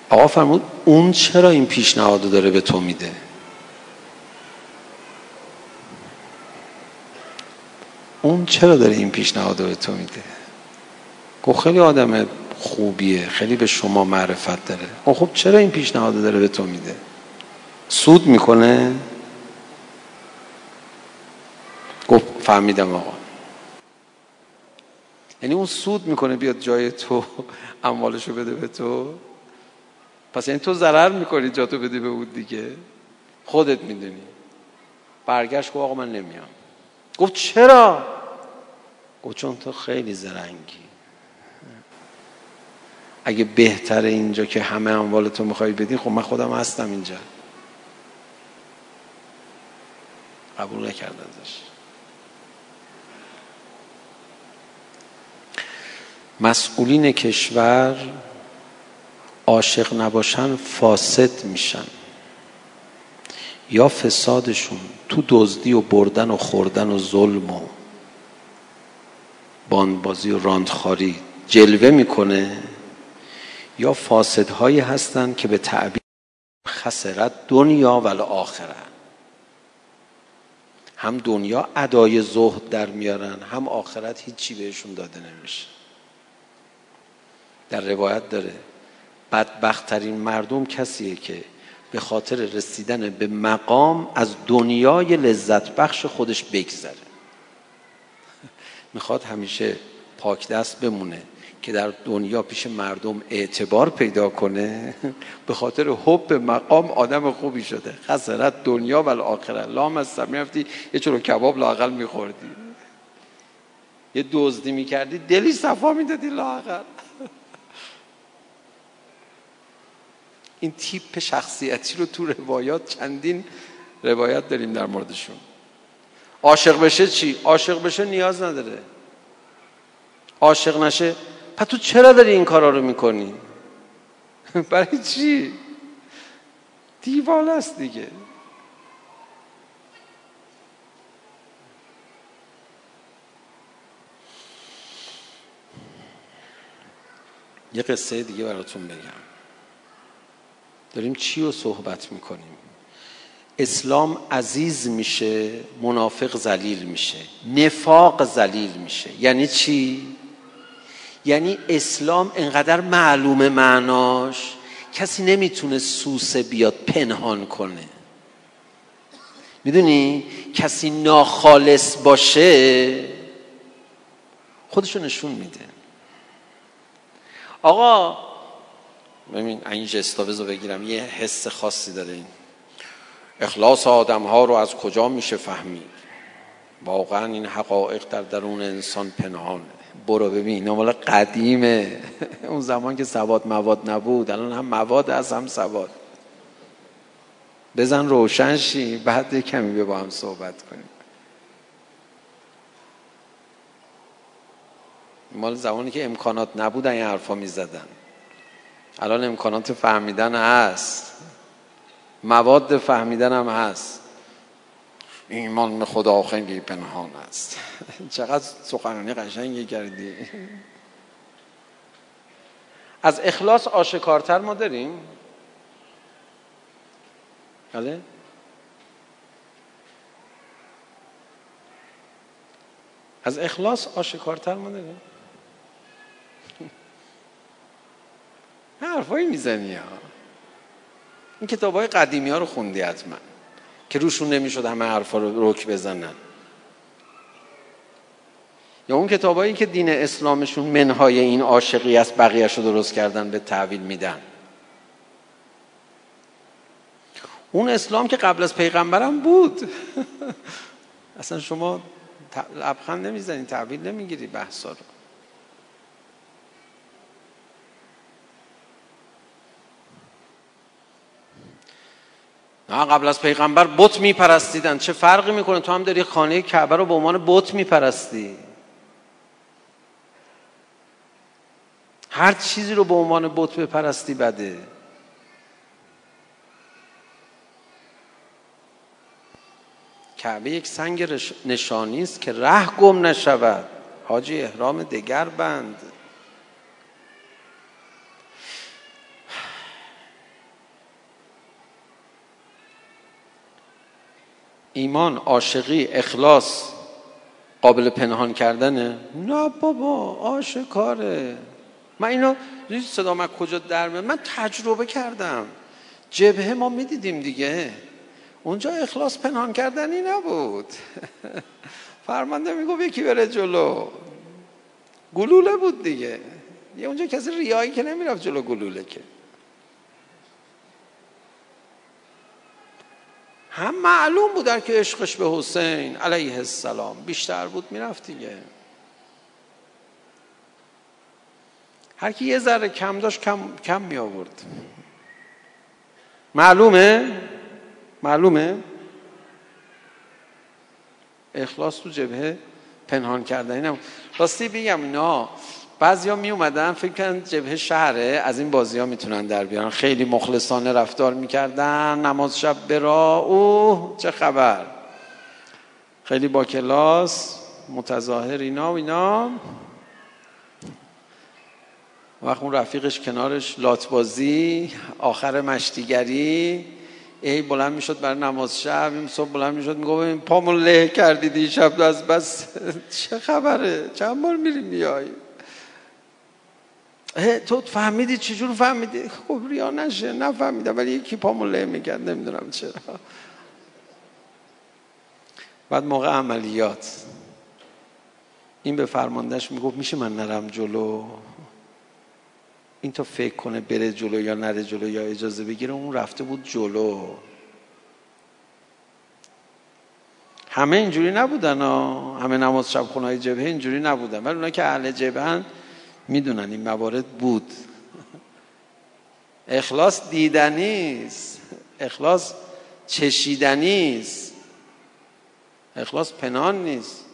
آقا فرمود اون چرا این پیشنهادو داره به تو میده؟ اون چرا داره این پیشنهادو به تو میده؟ گفت خیلی آدم خوبیه خیلی به شما معرفت داره. خب چرا این پیشنهادو داره به تو میده؟ سود می‌کنه؟ گفت فهمیدم آقا. یعنی اون سود می‌کنه بیاد جای تو اموالشو بده به تو. پس یعنی تو ضرر می‌کنی جا تو بده به اون دیگه. خودت می‌دونی. برگشت گفت آقا من نمیام. گفت چرا؟ گفت چون تو خیلی زرنگی. اگه بهتره اینجا که همه اموال تو می‌خوای بدی خب من خودم هستم اینجا. قبول نکرد ازش. مسئولین کشور عاشق نباشن فاسد میشن. یا فسادشون تو دزدی و بردن و خوردن و ظلم و باندبازی و راندخاری جلوه می‌کنه. یا فاسدهایی هستند که به تعبیر خسرت دنیا و آخره هم دنیا ادای زهد در میارن هم آخرت هیچی بهشون داده نمیشه. در روایت داره بدبختترین مردم کسیه که به خاطر رسیدن به مقام از دنیای لذت بخش خودش بگذره. *laughs* می‌خواد همیشه پاک دست بمونه. که در دنیا پیش مردم اعتبار پیدا کنه به خاطر حب مقام آدم خوبی شده. خسرت دنیا و آخرت لام از می‌رفتی یه چلو کباب لاقل میخوردی. یه دزدی می‌کردی دلی صفا می‌دادی لاقل این تیپ شخصیتی رو تو روایات چندین روایت داریم در موردشون. عاشق بشه چی؟ عاشق بشه نیاز نداره. عاشق نشه پس تو چرا داری این کارا رو می‌کنی؟ *laughs* برای چی؟ دیوال است دیگه. یه قصه دیگه براتون بگم. داریم چی رو صحبت می‌کنیم؟ اسلام عزیز میشه منافق ذلیل میشه نفاق ذلیل میشه. یعنی چی؟ یعنی اسلام انقدر معلومه معناش کسی نمی‌تونه سوسه بیاد پنهان کنه. می‌دونی؟ کسی ناخالص باشه خودشو نشون میده. آقا ببین این جستاوز رو بگیرم یه حس خاصی داره این. اخلاص آدم ها رو از کجا میشه فهمید؟ واقعا این حقایق در درون انسان پنهانه. برو ببین مال قدیمه. *laughs* اون زمان که سواد مواد نبود الان هم مواد از هم سواد. بزن روشن شی بعد کمی با هم صحبت کنیم. مال زمانی که امکانات نبود این حرفا می زدن الان امکانات فهمیدن هست. مواد فهمیدن هم هست. ایمان به خدا خیلی پنهان است. *laughs* چقدر سخنرانی قشنگی کردی. از اخلاص آشکارتر ما داریم. بله. از اخلاص آشکارتر ما داریم. *laughs* حرفایی می‌زنی ها. این کتاب های قدیمی ها رو خوندی حتما. که روشون نمی‌شد همه حرفا رو رک بزنن. یا اون کتابایی که دین اسلامشون منهای این عاشقی است بقیهش رو درست کردن به تحویل میدن. اون اسلام که قبل از پیغمبرم بود. *laughs* اصلا شما لبخند نمی‌زنی تحویل نمی‌گیری بحثا رو. قبل از پیغمبر بت میپرستیدن. چه فرقی می‌کنه؟ تو هم داری خانه کعبه رو به عنوان بت میپرستی. هر چیزی رو به عنوان بت بپرستی بده. کعبه یک سنگ نشانی است که ره گم نشود. حاجی احرام دگر بند. ایمان عاشقی اخلاص قابل پنهان کردنه؟ نه بابا آشکاره من اینو صدا من کجا در من تجربه کردم. جبهه ما می‌دیدیم دیگه. اونجا اخلاص پنهان کردنی نبود. *laughs* فرمانده میگو یکی بره جلو. گلوله بود دیگه. یه اونجا کسی ریایی که نمی‌رفت جلو گلوله که. هم معلوم بود که عشقش به حسین علیه السلام بیشتر بود می‌رفت دیگه. هر کی یه ذره کم داشت کم, کم می آورد معلومه؟ معلومه؟ اخلاص تو جبهه پنهان کردن اینم راستی بگم اینا ها می اومدن فکر کردن جبهه شهره از این بازی ها می‌تونن در بیارن. خیلی مخلصانه رفتار می‌کردن نماز شب برا او چه خبر. خیلی با کلاس متظاهر اینا و اینا. وقت اون رفیقش کنارش لاتبازی آخر مشتیگری. ای بلند می‌شد برای نماز شب این صبح بلند می‌شد میگو این پامون له کردید شب از بس. چه خبره؟ چند بار میری میای تو فهمیدی چجور فهمیدی؟ خب ریا نشه نفهمیدم ولی یکی پامون له می‌کرد نمی‌دونم چرا. بعد موقع عملیات این به فرماندهش می‌گفت میشه من نرم جلو؟ این تو فکر کنه بره جلو یا نره جلو یا اجازه بگیره اون رفته بود جلو. همه اینجوری نبودن ها. همه نماز شب خونه جبهه اینجوری نبودن ولی اونا که اهل جبهن می‌دونن این موارد بود. اخلاص دیدنیست اخلاص چشیدنیست اخلاص پنهان نیست.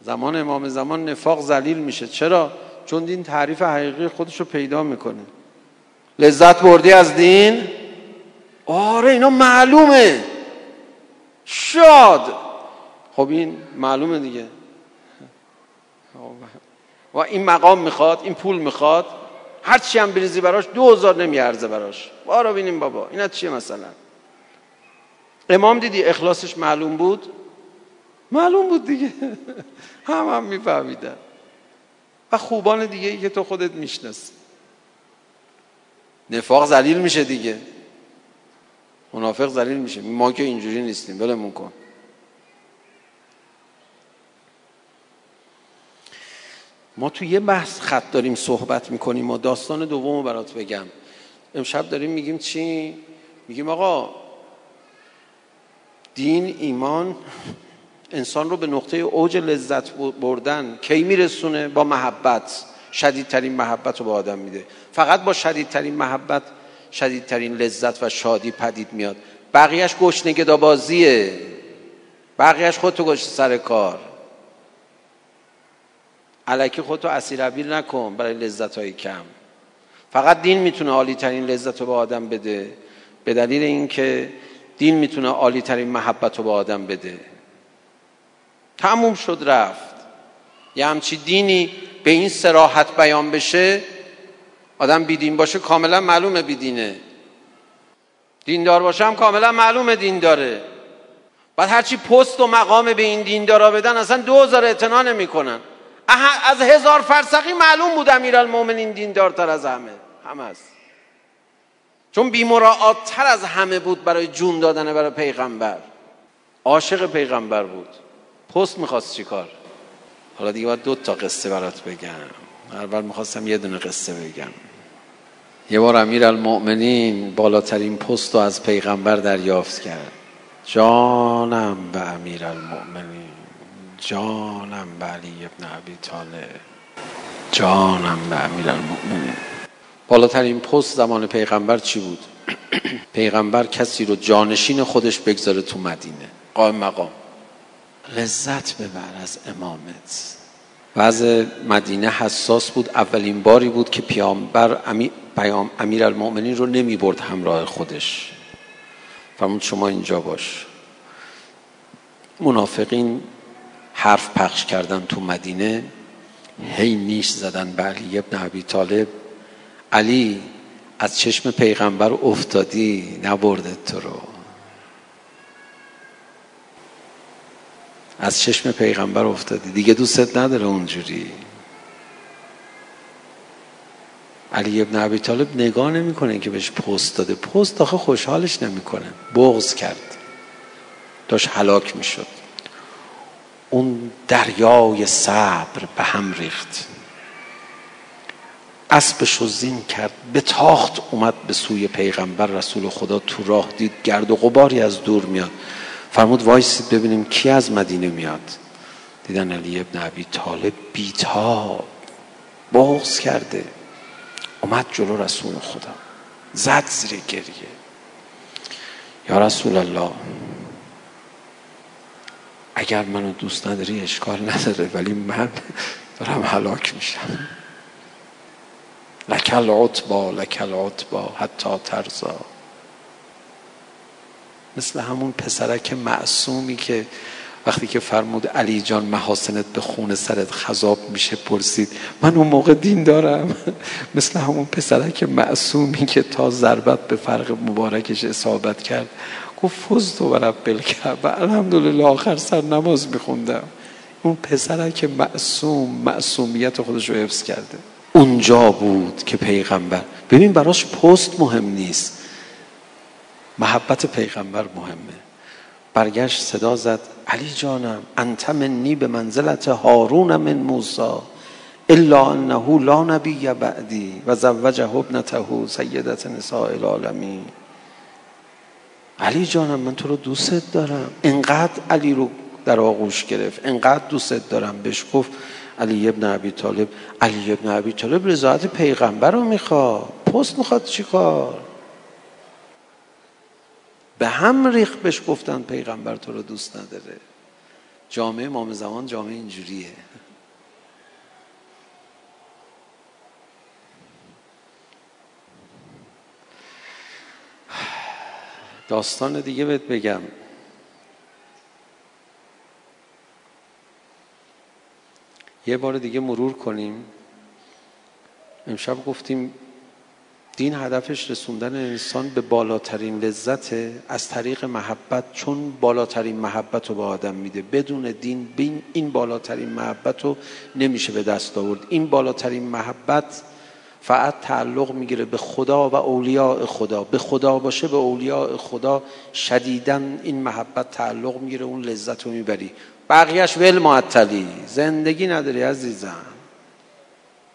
زمان امام زمان نفاق ذلیل میشه. چرا؟ چون دین تعریف حقیقی خودش رو پیدا می‌کنه. لذت بردی از دین؟ آره اینا معلومه. شاد. خب این معلومه دیگه. و این مقام می‌خواد این پول می‌خواد هر چی هم بریزی براش دو هزار نمیارزه براش. بارا بینیم بابا اینا چیه مثلا؟ امام دیدی اخلاصش معلوم بود؟ معلوم بود دیگه. *laughs* هم هم میفهمیدن. و خوبان دیگه که تو خودت می‌شناسی. نفاق ذلیل میشه دیگه. منافق ذلیل میشه. ما که اینجوری نیستیم. ولمون کن. ما تو یه بحث خط داریم صحبت می‌کنیم و داستان دوم رو برات بگم. امشب داریم میگیم چی؟ میگیم آقا دین ایمان انسان رو به نقطه اوج لذت بردن کی میرسونه با محبت؟ شدیدترین محبت رو به آدم میده. فقط با شدیدترین محبت شدیدترین لذت و شادی پدید میاد. بقیهش گشنگدا بازیه بقیهش خودتو گشت سر کار. علکی خودتو اسیر نکن برای لذت های کم. فقط دین می‌تونه عالی ترین لذت رو به آدم بده. به دلیل اینکه دین می‌تونه عالی ترین محبت رو به آدم بده. تموم شد رفت. یه همچی دینی به این سراحت بیان بشه آدم بیدین باشه کاملا معلومه بیدینه. دیندار باشه هم کاملا معلومه دین داره. بعد هرچی پست و مقام به این دیندارا بدن اصلا دوزار اعتنا نمی‌کنن. از هزار فرسقی معلوم بود امیرالمومنین دیندارتر از همه. همه است. چون بیمراعات تر از همه بود برای جون دادن برای پیغمبر. عاشق پیغمبر بود. پست می‌خواست چیکار حالا دیگه باید دو تا قصه برات بگم. اول می‌خواستم یه دونه قصه بگم. یه بار امیر المؤمنین بالاترین پست رو از پیغمبر دریافت کرد. جانم به امیر المؤمنین جانم به علی ابن عبی طالب. جانم به امیر المؤمنین. بالاترین پست زمان پیغمبر چی بود؟ *clears throat* پیغمبر کسی رو جانشین خودش بگذاره تو مدینه. قائم مقام. لذت ببر از امامت. وضع مدینه حساس بود. اولین باری بود که پیامبر پیام امیر المؤمنین رو نمی برد همراه خودش. فرمود شما اینجا باش. منافقین حرف پخش کردن تو مدینه هی نیش زدن به علی ابن عبی طالب. علی از چشم پیغمبر افتادی نبرده تو رو. از چشم پیغمبر افتادی. دیگه دوستت نداره اونجوری. علی ابن عبی طالب نگاه نمی‌کنه که بهش پست داده. پست آخه خوشحالش نمی‌کنه. بغض کرد. داشت حلاک می‌شد. اون دریای صبر به هم ریخت. اسبش رو زین کرد به تاخت اومد به سوی پیغمبر رسول خدا تو راه دید گرد و غباری از دور میاد. فرمود وایسید ببینیم کی از مدینه میاد. دیدن علی ابن عبی طالب بیتاب بغض کرده. اومد جلو رسول خدا زد زیر گریه. یا رسول الله اگر منو دوست نداری اشکال نداره ولی من دارم حلاک میشم. لکل عطبا لکل عطبا حتی ترزا مثل همون پسرک معصومی که وقتی که فرمود علی جان محاسنت به خون سرت خذاب میشه پرسید من اون موقع دین دارم. مثل همون پسرک معصومی که تا ضربت به فرق مبارکش اصابت کرد گفت فز تو برب و الحمدلله آخر سر نماز میخوندم. اون پسرک معصوم معصومیت خودش رو حفظ کرده. اونجا بود که پیغمبر. ببین براش پست مهم نیست. محبت پیغمبر مهمه. برگشت صدا زد. علی جانم انت منی به منزلت هارون من موسا الا انه لا نبی بعدی و زوجه ابنته سیدت نساء العالمین. علی جانم من تو رو دوست دارم. انقدر علی رو در آغوش گرفت. انقدر دوست دارم. بهش گفت علی ابن عبی طالب علی ابن عبی طالب رضایت پیغمبر رو می‌خواد. پست می‌خواد چیکار به هم ریخ بهش گفتن پیغمبر تو رو دوست نداره. جامعه امام زمان جامعه اینجوریه. داستان دیگه بهت بگم. یه بار دیگه مرور کنیم. امشب گفتیم دین هدفش رسوندن انسان به بالاترین لذت از طریق محبت چون بالاترین محبت رو به آدم میده. بدون دین بین این بالاترین محبت رو نمیشه به دست آورد. این بالاترین محبت فقط تعلق می‌گیره به خدا و اولیاء خدا. به خدا باشه به اولیاء خدا شدیدن این محبت تعلق می‌گیره اون لذت رو می‌بری. بقیهش ول معطلی. زندگی نداری عزیزم.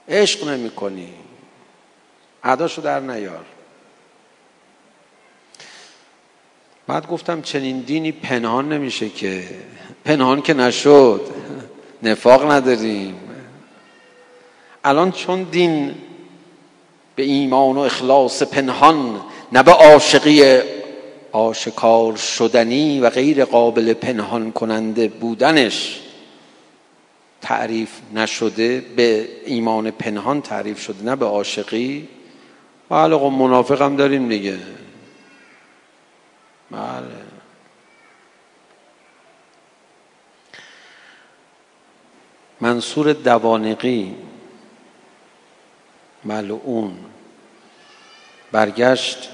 عشق نمی کنی عداشو در نیار. بعد گفتم چنین دینی پنهان نمیشه که. پنهان که نشد. *laughs* نفاق نداریم. الان چون دین به ایمان و اخلاص پنهان نه به عاشقی آشکار شدنی و غیر قابل پنهان کننده بودنش. تعریف نشده به ایمان پنهان تعریف شده نه به عاشقی. بله خب منافق هم داریم دیگه. بله. منصور دوانقی ملعون. برگشت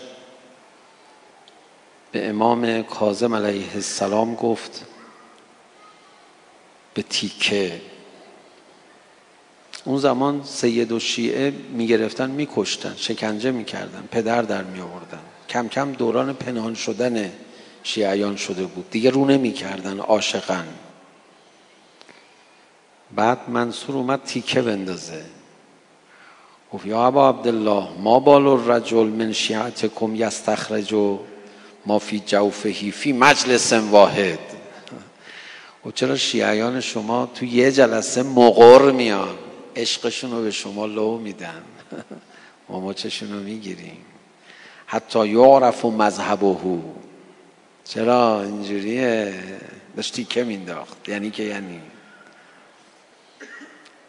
به امام کاظم علیه السلام گفت به تیکه. اون زمان سید و شیعه می‌گرفتن میکشتن شکنجه می‌کردن پدر در می آوردن کم کم دوران پنهان شدن شیعیان شده بود. دیگه رو نمی‌کردن عاشقن بعد منصور اومد تیکه بندازه. گفت یا ابا عبدالله ما بال الرجل من شیعتکم یستخرج ما فی جوفهی فی مجلس واحد. و چرا شیعیان شما تو یه جلسه مقر میان؟ عشقشون رو به شما لو میدن. *laughs* ما مچشون رو می‌گیریم. حتی یعرف و مذهبه. چرا؟ اینجوریه. داشتی که مینداخت. یعنی که یعنی.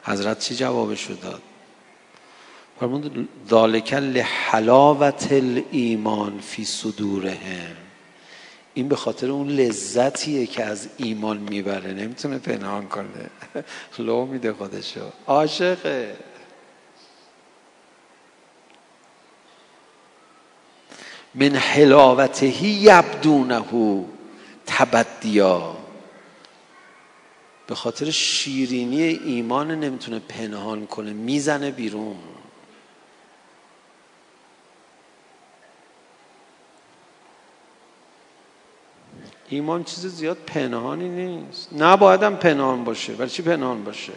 حضرت چی جوابشو داد؟ فرمود ذالک لحلاوت الایمان فی صدورهم. این به خاطر اون لذتیه که از ایمان می‌بره. نمی‌تونه پنهان کنه. *laughs* لو میده خودشو. عاشقه. من حلاوتهی یبدونه تبدیا. به خاطر شیرینی ایمان نمی‌تونه پنهان کنه. می‌زنه بیرون. ایمان چیز زیاد پنهانی نیست. نباید هم پنهان باشه ولی چی پنهان باشه؟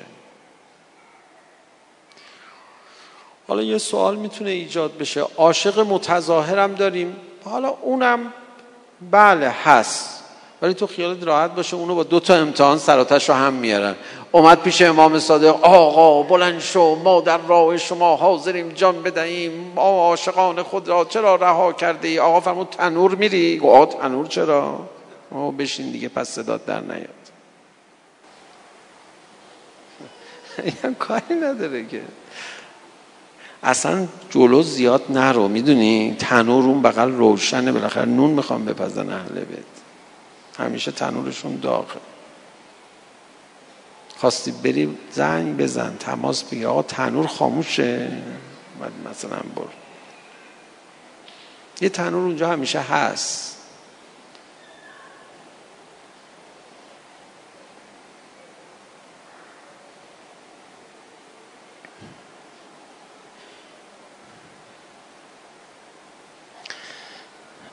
حالا یه سوال می‌تونه ایجاد بشه. عاشق متظاهرم داریم. حالا اونم بله هست. ولی تو خیالت راحت باشه اونو با دو تا امتحان سراتش رو هم میارن. اومد پیش امام صادق آقا بلند شو ما در راه شما حاضریم جان بدهیم. ما عاشقان خود را چرا رها کرده ای آقا فرمود تنور میری؟ آقا تنور چرا؟ او بشین دیگه پس صدات در نیاد. این کاری نداره که. اصلا جلو زیاد نرو می‌دونی؟ تنور اون بغل روشنه بالاخره نون می‌خوام بپزن اهل بیت. همیشه تنورشون داغه. خواستی بری زنگ بزن تماس بگی آقا تنور خاموشه. مثلا بر یه تنور اونجا همیشه هست.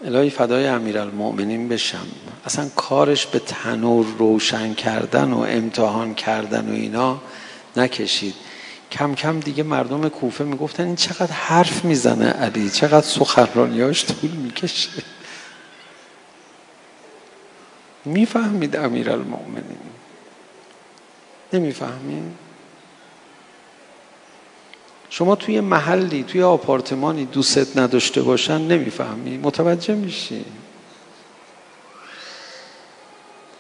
الهی فدای امیرالمؤمنین بشم. اصلا کارش به تنور روشن کردن و امتحان کردن و اینا نکشید. کم کم دیگه مردم کوفه می‌گفتن این چقدر حرف می‌زنه علی چقدر سخنرانیاش طول می‌کشه. می‌فهمید امیرالمؤمنین. نمی‌فهمید شما توی محلی توی آپارتمانی دوست نداشته باشن نمی‌فهمی. متوجه میشی؟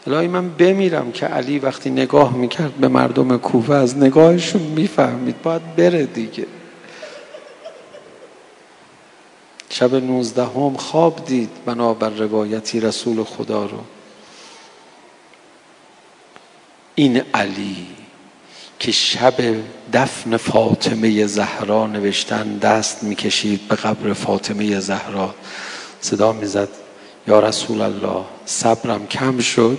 الهی من بمیرم که علی وقتی نگاه می‌کرد به مردم کوفه از نگاهشون می‌فهمید. باید بره دیگه. شب نوزدهم خواب دید بنابر روایتی رسول خدا رو. این علی. که شب دفن فاطمه زهرا نوشتن دست می‌کشید به قبر فاطمه زهرا. صدا می‌زد یا رسول الله صبرم کم شد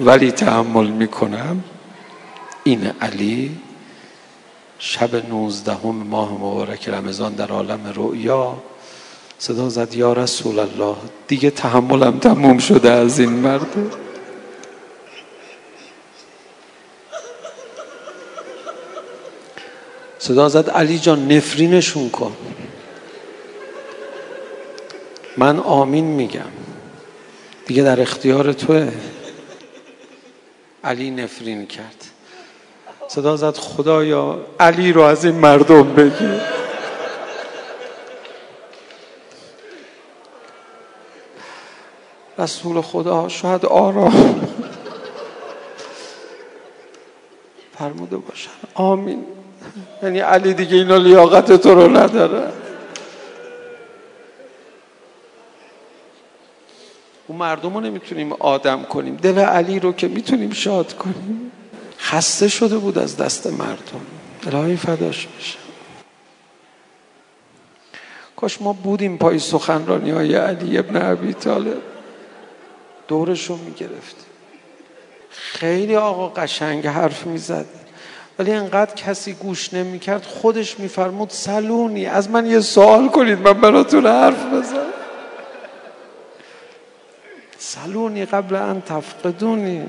ولی تحمل می‌کنم. این علی شب نوزدهم ماه مبارک رمضان در عالم رؤیا. صدا زد یا رسول الله دیگه تحملم تموم شده از این مرده صدا زد علی جان نفرینشون کن. من آمین میگم. دیگه در اختیار توه. علی نفرین کرد. صدا زد خدایا علی رو از این مردم بگیر. رسول خدا شاید آرام. فرموده باشن. آمین. یعنی علی دیگه اینا لیاقت تو رو نداره. اون مردم رو نمی‌تونیم آدم کنیم. دل علی رو که می‌تونیم شاد کنیم. خسته شده بود از دست مردم. الهی فداش بشه کاش ما بودیم پای سخنرانی های علی ابن عبی طالب. دورش می‌گرفتیم. خیلی آقا قشنگ حرف می‌زد. ولی انقدر کسی گوش نمی‌کرد خودش میفرمود سلونی از من یه سوال کنید من براتون حرف بزن سلونی قبل ان تفقدونی.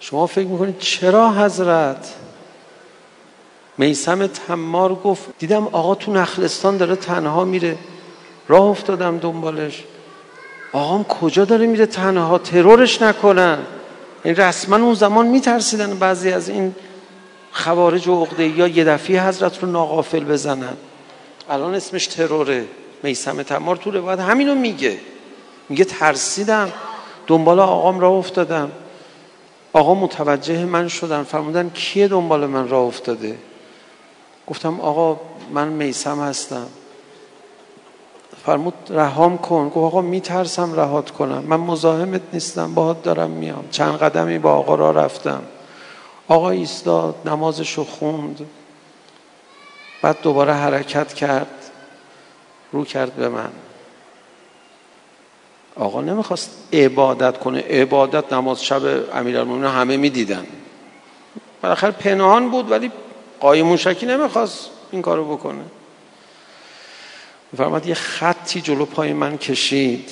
شما فکر می‌کنید چرا حضرت میسم تمار گفت دیدم آقا تو نخلستان داره تنها میره. راه افتادم دنبالش. آقام کجا داره میره تنها؟ ترورش نکنن. این رسما اون زمان میترسیدن بعضی از این خوارج و عقده یا یه دفعه حضرت رو ناقافل بزنن. الان اسمش تروره. میسم تمار تو روایت همینو میگه. میگه ترسیدم. دنبال آقام راه افتادم. آقا متوجه من شدن. فرمودن کیه دنبال من راه افتاده؟ گفتم آقا من میسم هستم. فرمود رهام کن. گفت آقا میترسم رهات کنم. من مزاحمت نیستم باهات دارم میام. چند قدمی با آقا را رفتم. آقا ایستاد نمازشو خوند. بعد دوباره حرکت کرد رو کرد به من. آقا نمی‌خواست عبادت کنه. عبادت نماز شب امیرالمومنین همه می‌دیدن. بالاخره پنهان بود ولی قایم شکی نمی‌خواست این کارو بکنه. فرماد یه خطی جلو پای من کشید.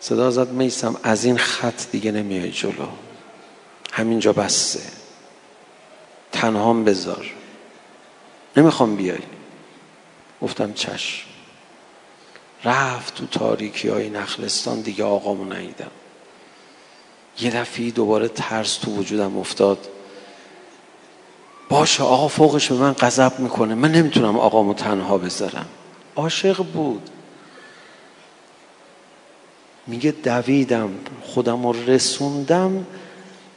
صدا زد میسم از این خط دیگه نمیای جلو. همینجا بسته تنهام بذار. نمی‌خوام بیای. گفتم چشم. رفت تو تاریکی های نخلستان دیگه آقامو ندیدم. یه دفعه دوباره ترس تو وجودم افتاد. باشه آقا فوقش به من غضب می‌کنه. من نمی‌تونم آقامو تنها بذارم. عاشق بود. میگه دویدم خودم رو رسوندم.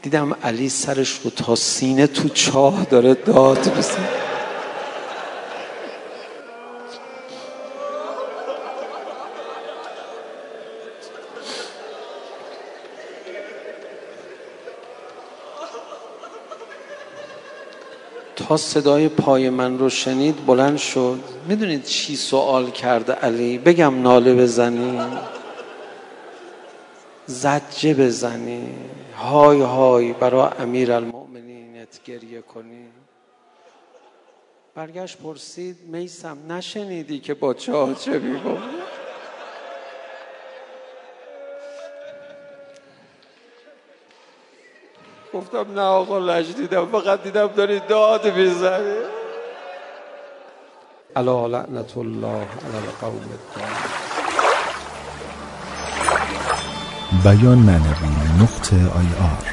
دیدم علی سرش رو تا سینه تو چاه داره داد بزن صدای پای من رو شنید بلند شد. می‌دونید چی سوال کرده علی؟ بگم ناله بزنی. زجه بزنی. های های برای امیر المؤمنینت گریه کنی. برگشت پرسید میسم نشنیدی که با چه چه می‌گفت؟ گفتم نه آقا لج دیدم فقط دیدم داری داد می‌زنی. الا لعنت الله علی القوم بیان معنوی نقطه آی آر.